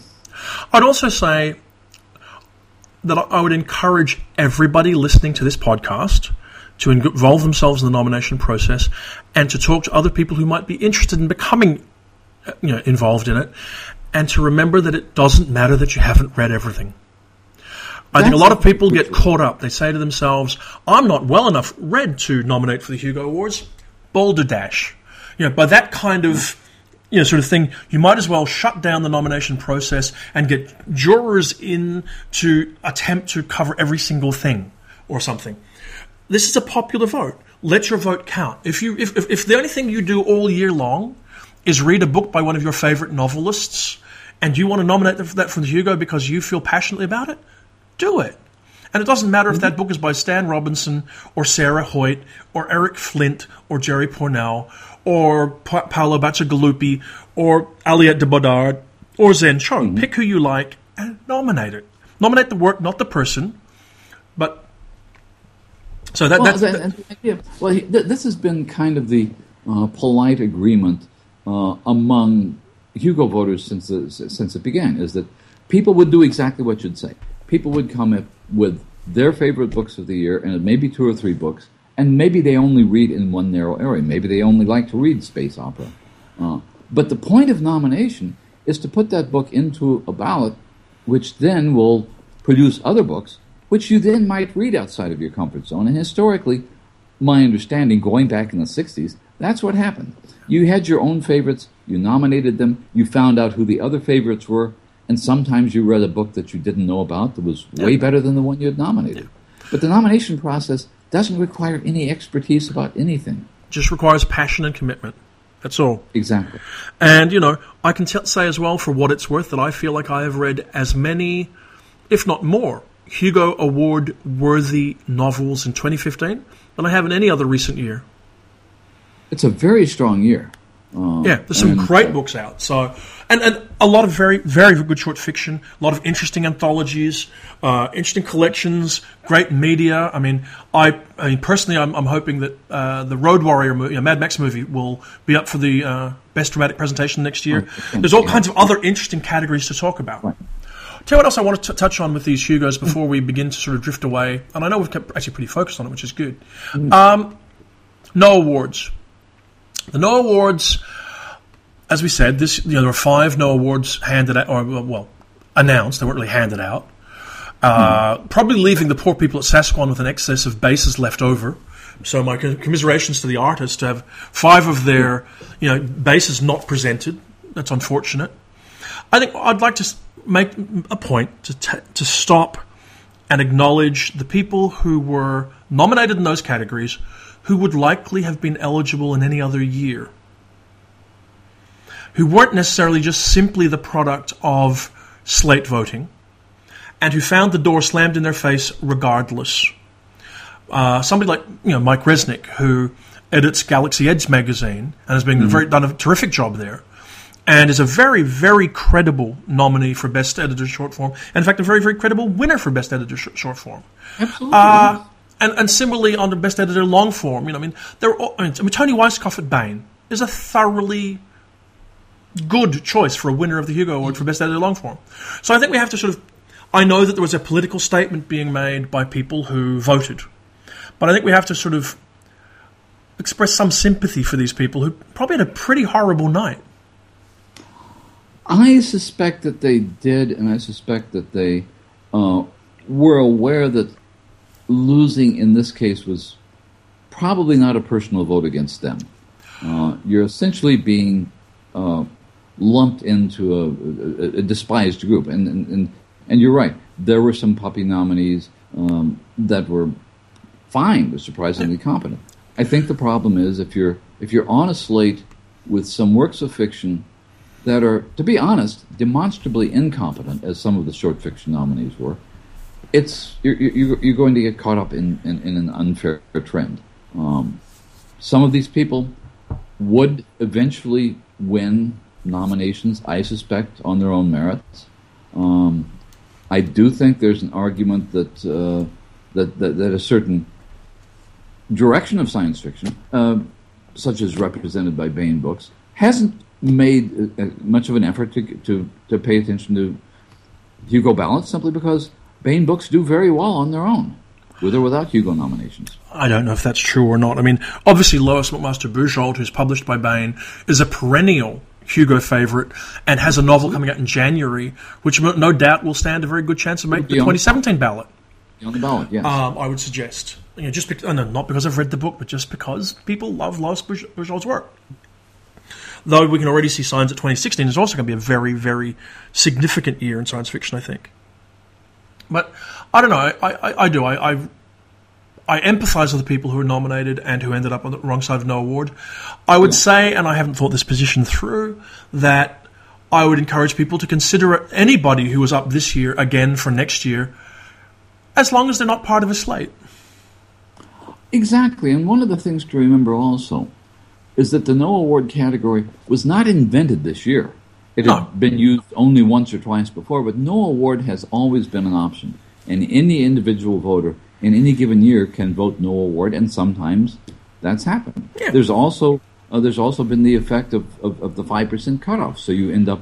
I'd also say that I would encourage everybody listening to this podcast to involve themselves in the nomination process and to talk to other people who might be interested in becoming you know, involved in it and to remember that it doesn't matter that you haven't read everything. I think a lot of people get caught up. They say to themselves, I'm not well enough read to nominate for the Hugo Awards. Boulder Dash. You know, by that kind of you know, sort of thing, you might as well shut down the nomination process and get jurors in to attempt to cover every single thing or something. This is a popular vote. Let your vote count. If you if, if, if the only thing you do all year long is read a book by one of your favorite novelists and you want to nominate that for the Hugo because you feel passionately about it, do it. And it doesn't matter if that book is by Stan Robinson or Sarah Hoyt or Eric Flint or Jerry Pournelle or pa- Paolo Bacigalupi or Aliette de Bodard or Zen Cho. Mm-hmm. Pick who you like and nominate it. Nominate the work, not the person. But so that, well, that's. yeah, well, this has been kind of the uh, polite agreement uh, among Hugo voters since the, since it began is that people would do exactly what you'd say. People would come with their favorite books of the year, and it may be two or three books, and maybe they only read in one narrow area. Maybe they only like to read space opera. Uh, but the point of nomination is to put that book into a ballot, which then will produce other books, which you then might read outside of your comfort zone. And historically, my understanding, going back in the 60s, that's what happened. You had your own favorites, you nominated them, you found out who the other favorites were, and sometimes you read a book that you didn't know about that was way better than the one you had nominated. But the nomination process doesn't require any expertise about anything. Just requires passion and commitment. That's all. Exactly. And, you know, I can t- say as well, for what it's worth, that I feel like I have read as many, if not more, Hugo Award worthy novels in 2015 than I have in any other recent year it's a very strong year. Uh, yeah, there's some great uh, books out. So, and, and a lot of very, very good short fiction, a lot of interesting anthologies, uh, interesting collections, great media. I mean, I, I mean, personally, I'm, I'm hoping that uh, the Road Warrior movie, you know, Mad Max movie, will be up for the uh, best dramatic presentation next year. There's all kinds of other interesting categories to talk about. Right. Tell you what else I want to t- touch on with these Hugos before we begin to sort of drift away. And I know we've kept actually pretty focused on it, which is good. Mm. Um, no awards. The No Awards, as we said, this you know there were five No Awards handed out, or well, announced. They weren't really handed out. Uh, hmm. Probably leaving the poor people at Sasquan with an excess of bases left over. So my commiserations to the artists to have five of their you know bases not presented. That's unfortunate. I think I'd like to make a point to t- to stop and acknowledge the people who were nominated in those categories who would likely have been eligible in any other year, who weren't necessarily just simply the product of slate voting, and who found the door slammed in their face regardless. Uh, somebody like you know Mike Resnick, who edits Galaxy's Edge magazine and has been mm-hmm. very, done a terrific job there, and is a very very credible nominee for Best Editor Short Form, and in fact a very very credible winner for Best Editor sh- Short Form. Absolutely. Uh, and, and similarly on the best editor long form, you know, I mean, there. I mean, Toni Weisskopf at Baen is a thoroughly good choice for a winner of the Hugo Award for best editor long form. So I think we have to sort of. I know that there was a political statement being made by people who voted, but I think we have to sort of express some sympathy for these people who probably had a pretty horrible night. I suspect that they did, and I suspect that they uh, were aware that losing in this case was probably not a personal vote against them. Uh, you're essentially being uh, lumped into a, a, a, despised group, and, and, and and you're right. There were some puppy nominees um, that were fine, but surprisingly competent. I think the problem is if you're if you're on a slate with some works of fiction that are, to be honest, demonstrably incompetent, as some of the short fiction nominees were, it's you're, you're, you're going to get caught up in, in, in an unfair trend. Um, some of these people would eventually win nominations, I suspect, on their own merits. Um, I do think there's an argument that, uh, that, that, that a certain direction of science fiction, uh, such as represented by Baen Books, hasn't made uh, much of an effort to, to, to pay attention to Hugo ballots simply because Baen Books do very well on their own, with or without Hugo nominations. I don't know if that's true or not. I mean, obviously, Lois McMaster Bujold, who's published by Baen, is a perennial Hugo favourite and has a novel coming out in January, which no doubt will stand a very good chance of making the 2017 ballot. On the ballot, yes. Um, I would suggest. You know, just because, no, not because I've read the book, but just because people love Lois Bujold's work. Though we can already see signs that 2016 is also going to be a very, very significant year in science fiction, I think. But I don't know. I, I, I do. I, I, I empathize with the people who were nominated and who ended up on the wrong side of no award. I would say, and I haven't thought this position through, that I would encourage people to consider anybody who was up this year again for next year, as long as they're not part of a slate. Exactly. And one of the things to remember also is that the no award category was not invented this year. It had no. been used only once or twice before, but no award has always been an option. And any individual voter in any given year can vote no award, and sometimes that's happened. Yeah. There's also uh, there's also been the effect of, of, of the five percent cutoff. So you end up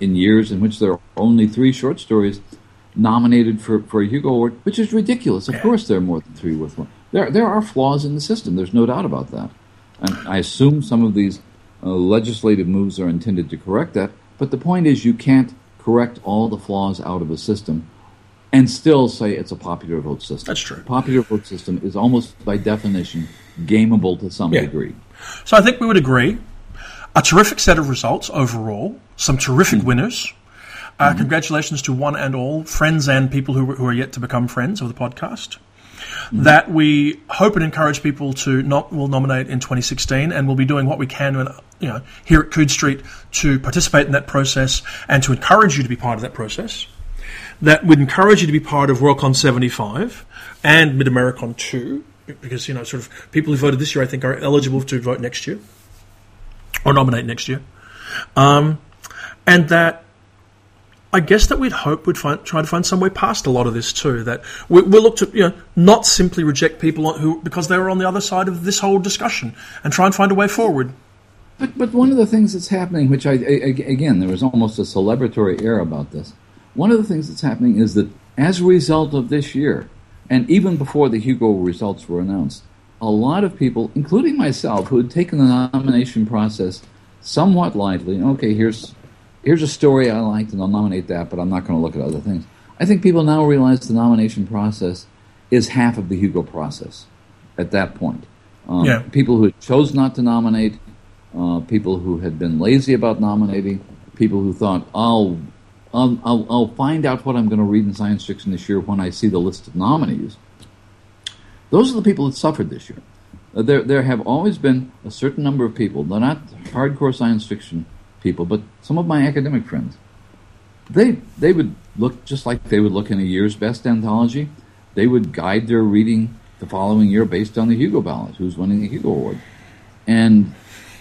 in years in which there are only three short stories nominated for, for a Hugo Award, which is ridiculous. Of course, there are more than three with one. There there are flaws in the system. There's no doubt about that. And I assume some of these uh, legislative moves are intended to correct that. But the point is, you can't correct all the flaws out of a system and still say it's a popular vote system. That's true. popular vote system is almost by definition gameable to some yeah. degree. So I think we would agree. A terrific set of results overall. Some terrific mm-hmm. winners. Uh, mm-hmm. Congratulations to one and all, friends and people who, who are yet to become friends of the podcast mm-hmm. that we hope and encourage people to not will nominate in 2016, and we'll be doing what we can, when, you know, here at Coode Street to participate in that process and to encourage you to be part of that process. That would encourage you to be part of Worldcon 75 and MidAmeriCon 2, because you know, sort of people who voted this year, I think, are eligible to vote next year or nominate next year, um, and that I guess that we'd hope we'd find, try to find some way past a lot of this too. That we, will look to you know not simply reject people who because they were on the other side of this whole discussion and try and find a way forward. But but one of the things that's happening, which I, I again there was almost a celebratory air about this. One of the things that's happening is that as a result of this year, and even before the Hugo results were announced, a lot of people, including myself, who had taken the nomination process somewhat lightly. Okay, here's here's a story I liked and I'll nominate that, but I'm not going to look at other things. I think people now realize the nomination process is half of the Hugo process at that point. Um, yeah. People who chose not to nominate, uh, people who had been lazy about nominating, people who thought, I'll, I'll, I'll, I'll find out what I'm going to read in science fiction this year when I see the list of nominees. Those are the people that suffered this year. Uh, there, there have always been a certain number of people, they're not hardcore science fiction people, but some of my academic friends, they they would look just like they would look in a year's best anthology. They would guide their reading the following year based on the Hugo ballot, who's winning the Hugo Award, and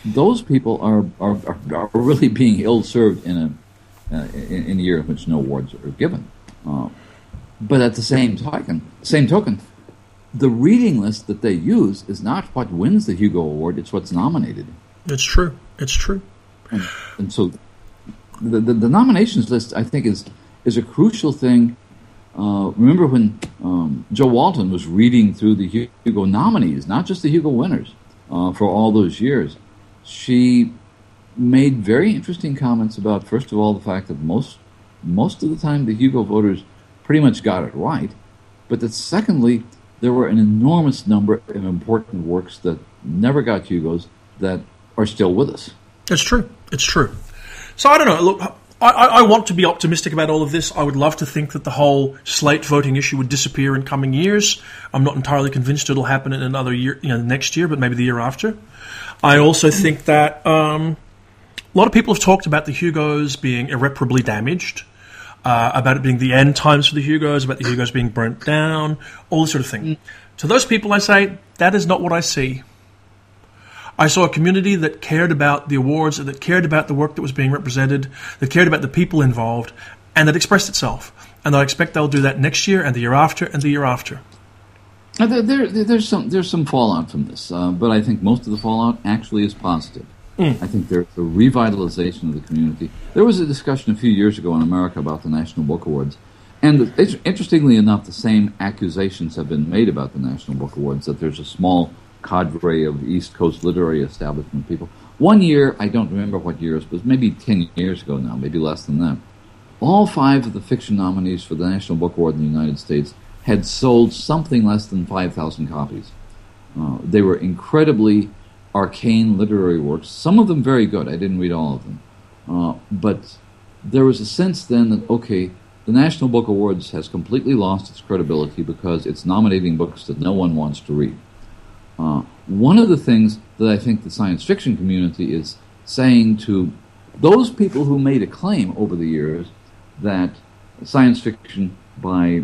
those people are are, are really being ill served in a uh, in, in, a year in which no awards are given. Uh, but at the same token, same token, the reading list that they use is not what wins the Hugo Award; it's what's nominated. It's true. It's true. And, and so the, the, the, nominations list, I think, is, is a crucial thing. Uh, remember when um, Jo Walton was reading through the Hugo nominees, not just the Hugo winners, uh, for all those years, she made very interesting comments about, first of all, the fact that most most of the time the Hugo voters pretty much got it right, but that secondly, there were an enormous number of important works that never got Hugos that are still with us. That's true. It's true. So I don't know. Look, I, I, want to be optimistic about all of this. I would love to think that the whole slate voting issue would disappear in coming years. I'm not entirely convinced it'll happen in another year, you know, next year, but maybe the year after. I also think that um, a lot of people have talked about the Hugos being irreparably damaged, uh, about it being the end times for the Hugos, about the Hugos being burnt down, all this sort of thing. Mm. To those people, I say that is not what I see. I saw a community that cared about the awards, that cared about the work that was being represented, that cared about the people involved, and that expressed itself. And I expect they'll do that next year, and the year after, and the year after. There, there, there's some there's some fallout from this, uh, but I think most of the fallout actually is positive. Mm. I think there's a revitalization of the community. There was a discussion a few years ago in America about the National Book Awards, and interestingly enough, the same accusations have been made about the National Book Awards that there's a small cadre of East Coast literary establishment people. One year, I don't remember what year it was, maybe 10 years ago now, maybe less than that. All five of the fiction nominees for the National Book Award in the United States had sold something less than 5,000 copies. Uh, they were incredibly arcane literary works, some of them very good. I didn't read all of them. Uh, but there was a sense then that, okay, the National Book Awards has completely lost its credibility because it's nominating books that no one wants to read. Uh, one of the things that I think the science fiction community is saying to those people who made a claim over the years that science fiction by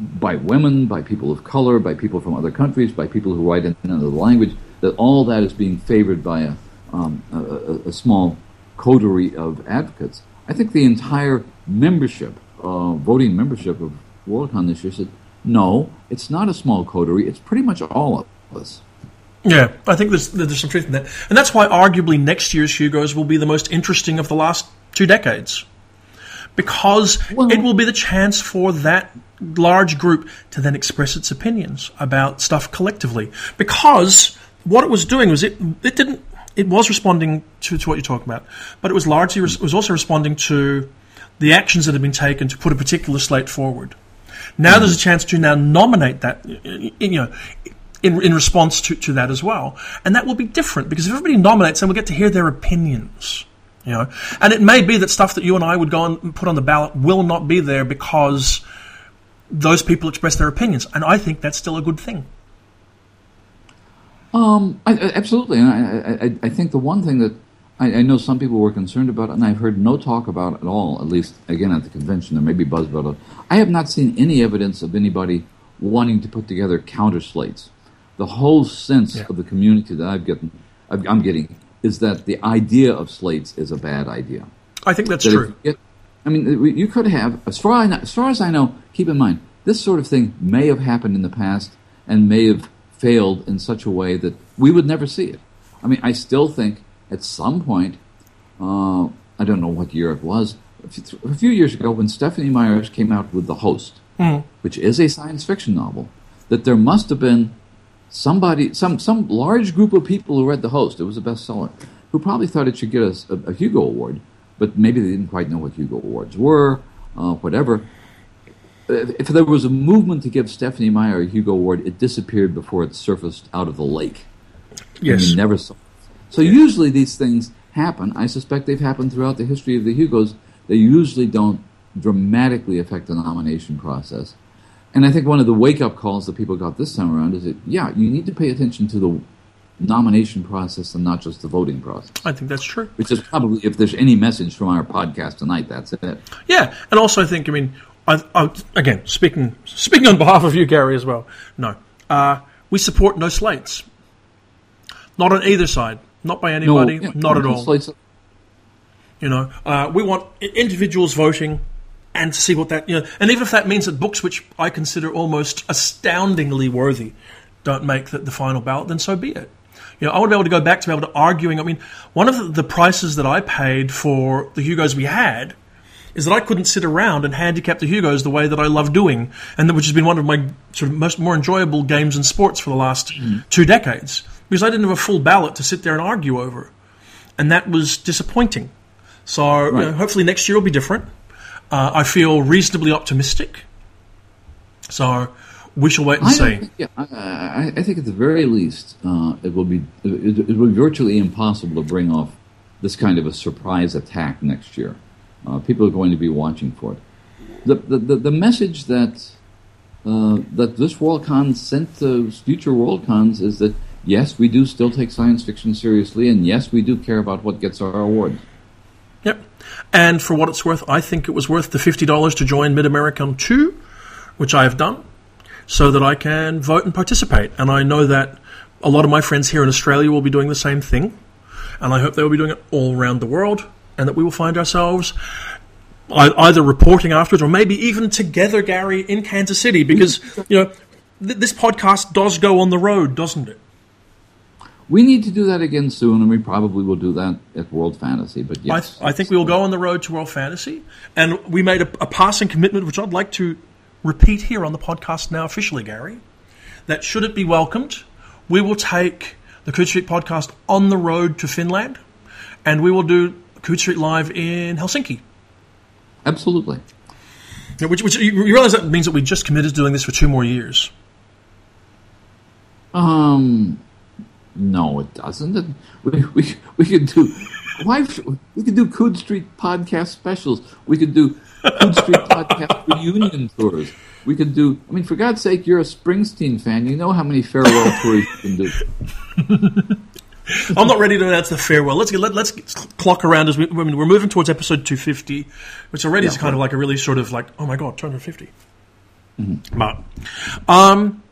by women, by people of color, by people from other countries, by people who write in another language, that all that is being favored by a, um, a, a, small coterie of advocates. I think the entire membership, uh, voting membership of Worldcon this year said no, it's not a small coterie. It's pretty much all of us. Yeah, I think there's there's some truth in that, and that's why arguably next year's Hugo's will be the most interesting of the last two decades, because well, it will be the chance for that large group to then express its opinions about stuff collectively. Because what it was doing was it it didn't it was responding to, to what you're talking about, but it was largely it was also responding to the actions that had been taken to put a particular slate forward. Now mm. there's a chance to now nominate that, you know, in, in response to, to that as well. And that will be different because if everybody nominates, then we'll get to hear their opinions. You know, and it may be that stuff that you and I would go and put on the ballot will not be there because those people express their opinions, and I think that's still a good thing. Um, I, absolutely, and I, I, I think the one thing that I, I, know some people were concerned about it, and I've heard no talk about it at all, at least, again, at the convention. There may be buzz about it. I have not seen any evidence of anybody wanting to put together counter slates. The whole sense yeah. of the community that I've gotten, I'm getting is that the idea of slates is a bad idea. I think that's that true. Get, I mean, you could have, as far, as, as far as I know, keep in mind, this sort of thing may have happened in the past and may have failed in such a way that we would never see it. I mean, I still think at some point, uh, I don't know what year it was, a few years ago when Stephenie Meyers came out with The Host, mm. which is a science fiction novel, that there must have been somebody, some, some large group of people who read The Host, it was a bestseller, who probably thought it should get a, a, a Hugo Award, but maybe they didn't quite know what Hugo Awards were, uh, whatever. If there was a movement to give Stephenie Meyer a Hugo Award, it disappeared before it surfaced out of the lake. Yes. And you never saw so usually these things happen. I suspect they've happened throughout the history of the Hugos. They usually don't dramatically affect the nomination process. And I think one of the wake up calls that people got this time around is that, yeah, you need to pay attention to the nomination process and not just the voting process. I think that's true. Which is probably, if there's any message from our podcast tonight, that's it. Yeah, and also I think, I mean, I, I, again, speaking speaking on behalf of you, Gary, as well. No, uh, we support no slates, not on either side. Not by anybody. No, yeah, not at all. You know, uh, we want individuals voting and to see what that you know, and even if that means that books which I consider almost astoundingly worthy don't make the, the final ballot, then so be it. You know, I want to be able to go back to be able to arguing. I mean, one of the, the prices that I paid for the Hugos we had is that I couldn't sit around and handicap the Hugos the way that I love doing, and which has been one of my sort of most more enjoyable games and sports for the last mm. two decades because I didn't have a full ballot to sit there and argue over, and that was disappointing. So right. you know, hopefully next year will be different. Uh, I feel reasonably optimistic. So we shall wait and I see. Think, yeah, I, I, think at the very least, uh, it will be it, it, will be virtually impossible to bring off this kind of a surprise attack next year. Uh, people are going to be watching for it. The the, the, the message that uh, that this Worldcon sent to future Worldcons is that yes, we do still take science fiction seriously, and yes, we do care about what gets our award. Yep. And for what it's worth, I think it was worth the $50 to join MidAmeriCon 2, which I have done, so that I can vote and participate. And I know that a lot of my friends here in Australia will be doing the same thing. And I hope they will be doing it all around the world, and that we will find ourselves either reporting afterwards or maybe even together, Gary, in Kansas City, because, you know, th- this podcast does go on the road, doesn't it? We need to do that again soon, and we probably will do that at World Fantasy. But yes, I, I think we will go on the road to World Fantasy, and we made a, a, passing commitment, which I'd like to repeat here on the podcast now officially, Gary. That should it be welcomed, we will take the Coode Street podcast on the road to Finland, and we will do Coode Street Live in Helsinki. Absolutely. Yeah, which, which you realize that means that we just committed to doing this for two more years. Um, no, it doesn't. We we we could do why we could do Coode Street podcast specials. We could do Coode Street podcast reunion tours. We could do. I mean, for God's sake, you're a Springsteen fan. You know how many farewell tours you can do. I'm not ready to announce the farewell. Let's get, let, us clock around as we, I mean, we're moving towards episode 250, which already yeah, is kind right. of like a really sort of like, oh my god, 250. Mm-hmm. But, um,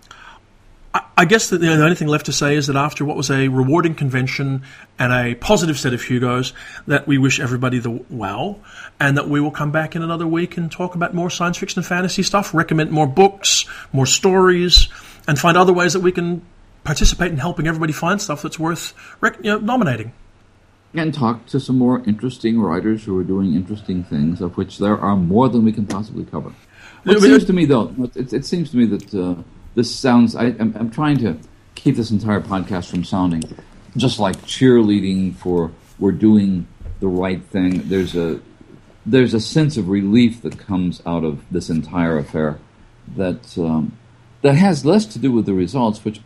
I guess the, the only thing left to say is that after what was a rewarding convention and a positive set of Hugos, that we wish everybody the well, and that we will come back in another week and talk about more science fiction and fantasy stuff, recommend more books, more stories, and find other ways that we can participate in helping everybody find stuff that's worth rec- you know, nominating. And talk to some more interesting writers who are doing interesting things, of which there are more than we can possibly cover. It seems to me, though, it, it seems to me that. Uh, this sounds. I, am I'm trying to keep this entire podcast from sounding just like cheerleading for we're doing the right thing. There's a there's a sense of relief that comes out of this entire affair that um, that has less to do with the results, which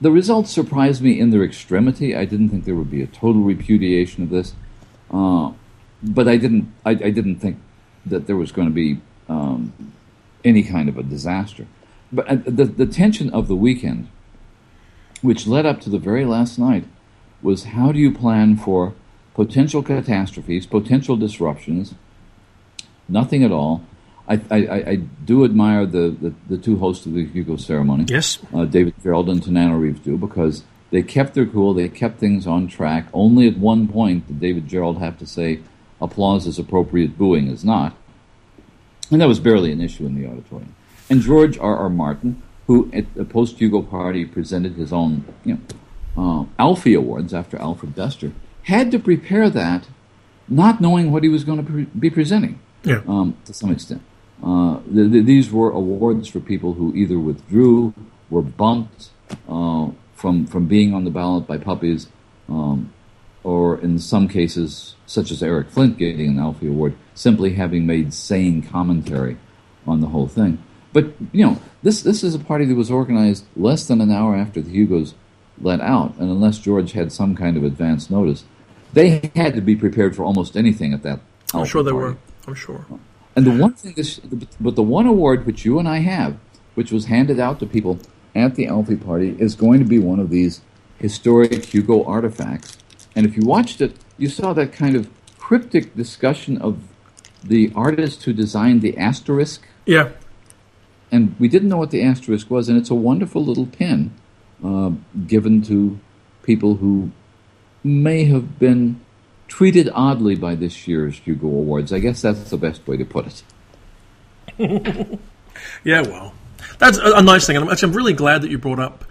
the results surprised me in their extremity. I didn't think there would be a total repudiation of this, uh, but I didn't. I, I, didn't think that there was going to be um, any kind of a disaster. But uh, the, the tension of the weekend, which led up to the very last night, was how do you plan for potential catastrophes, potential disruptions, nothing at all. I, I, I do admire the, the, the, two hosts of the Hugo ceremony. Yes. Uh, David Gerrold and Tananarive Due, because they kept their cool, they kept things on track. Only at one point did David Gerrold have to say applause is appropriate, booing is not. And that was barely an issue in the auditorium. And George R. R. Martin, who at the post Hugo party presented his own, you know, uh, Alfie Awards after Alfred Bester, had to prepare that, not knowing what he was going to pre- be presenting. Yeah. Um, to some extent, uh, the, the, these were awards for people who either withdrew, were bumped uh, from from being on the ballot by puppies, um, or in some cases, such as Eric Flint getting an Alfie Award, simply having made sane commentary on the whole thing. But you know, this this is a party that was organized less than an hour after the Hugos let out, and unless George had some kind of advance notice, they had to be prepared for almost anything at that. I'm sure they party. were. I'm sure. And the one thing, this, but the one award which you and I have, which was handed out to people at the Alfie party, is going to be one of these historic Hugo artifacts. And if you watched it, you saw that kind of cryptic discussion of the artist who designed the asterisk. Yeah and we didn't know what the asterisk was, and it's a wonderful little pin uh, given to people who may have been treated oddly by this year's Hugo Awards. I guess that's the best way to put it. yeah, well, that's a, a nice thing, and I'm, really glad that you brought up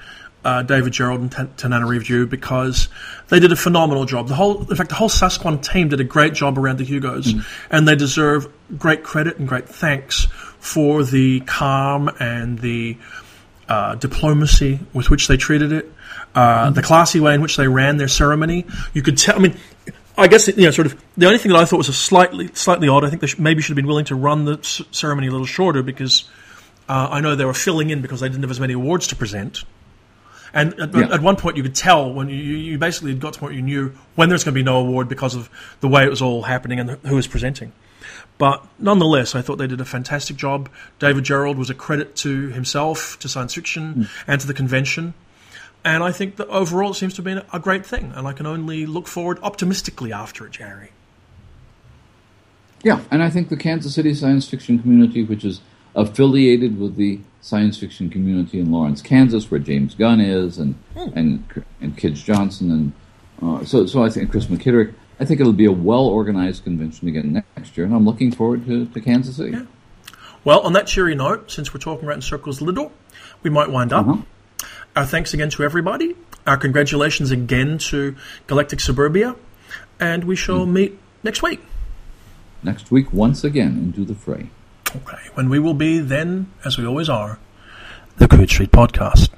uh, David Gerrold and Tananarive Due because they did a phenomenal job. The whole, in fact, the whole Sasquan team did a great job around the Hugos, mm. and they deserve great credit and great thanks for the calm and the uh, diplomacy with which they treated it, uh, the classy way in which they ran their ceremony. You could tell. I mean, I guess you know, sort of the only thing that I thought was a slightly slightly odd. I think they sh- maybe should have been willing to run the c- ceremony a little shorter because uh, I know they were filling in because they didn't have as many awards to present. And at, Yeah. at one point, you could tell when you, you basically got to the point you knew when there's going to be no award because of the way it was all happening and who was presenting. But nonetheless, I thought they did a fantastic job. David Gerrold was a credit to himself, to science fiction, and to the convention. And I think that overall it seems to have been a great thing. And I can only look forward optimistically after it, Gary. Yeah, and I think the Kansas City science fiction community, which is affiliated with the science fiction community in Lawrence, Kansas, where James Gunn is, and and and Kij Johnson, and uh, so so I think Chris McKitterick. I think it'll be a well organized convention again next year, and I'm looking forward to, to Kansas City. Well, on that cheery note, since we're talking about in circles a little, we might wind up. Uh-huh. Our thanks again to everybody. Our congratulations again to Galactic Suburbia. And we shall meet next week. Next week, once again, into the fray. Okay. When we will be then, as we always are, the Coode Street Podcast.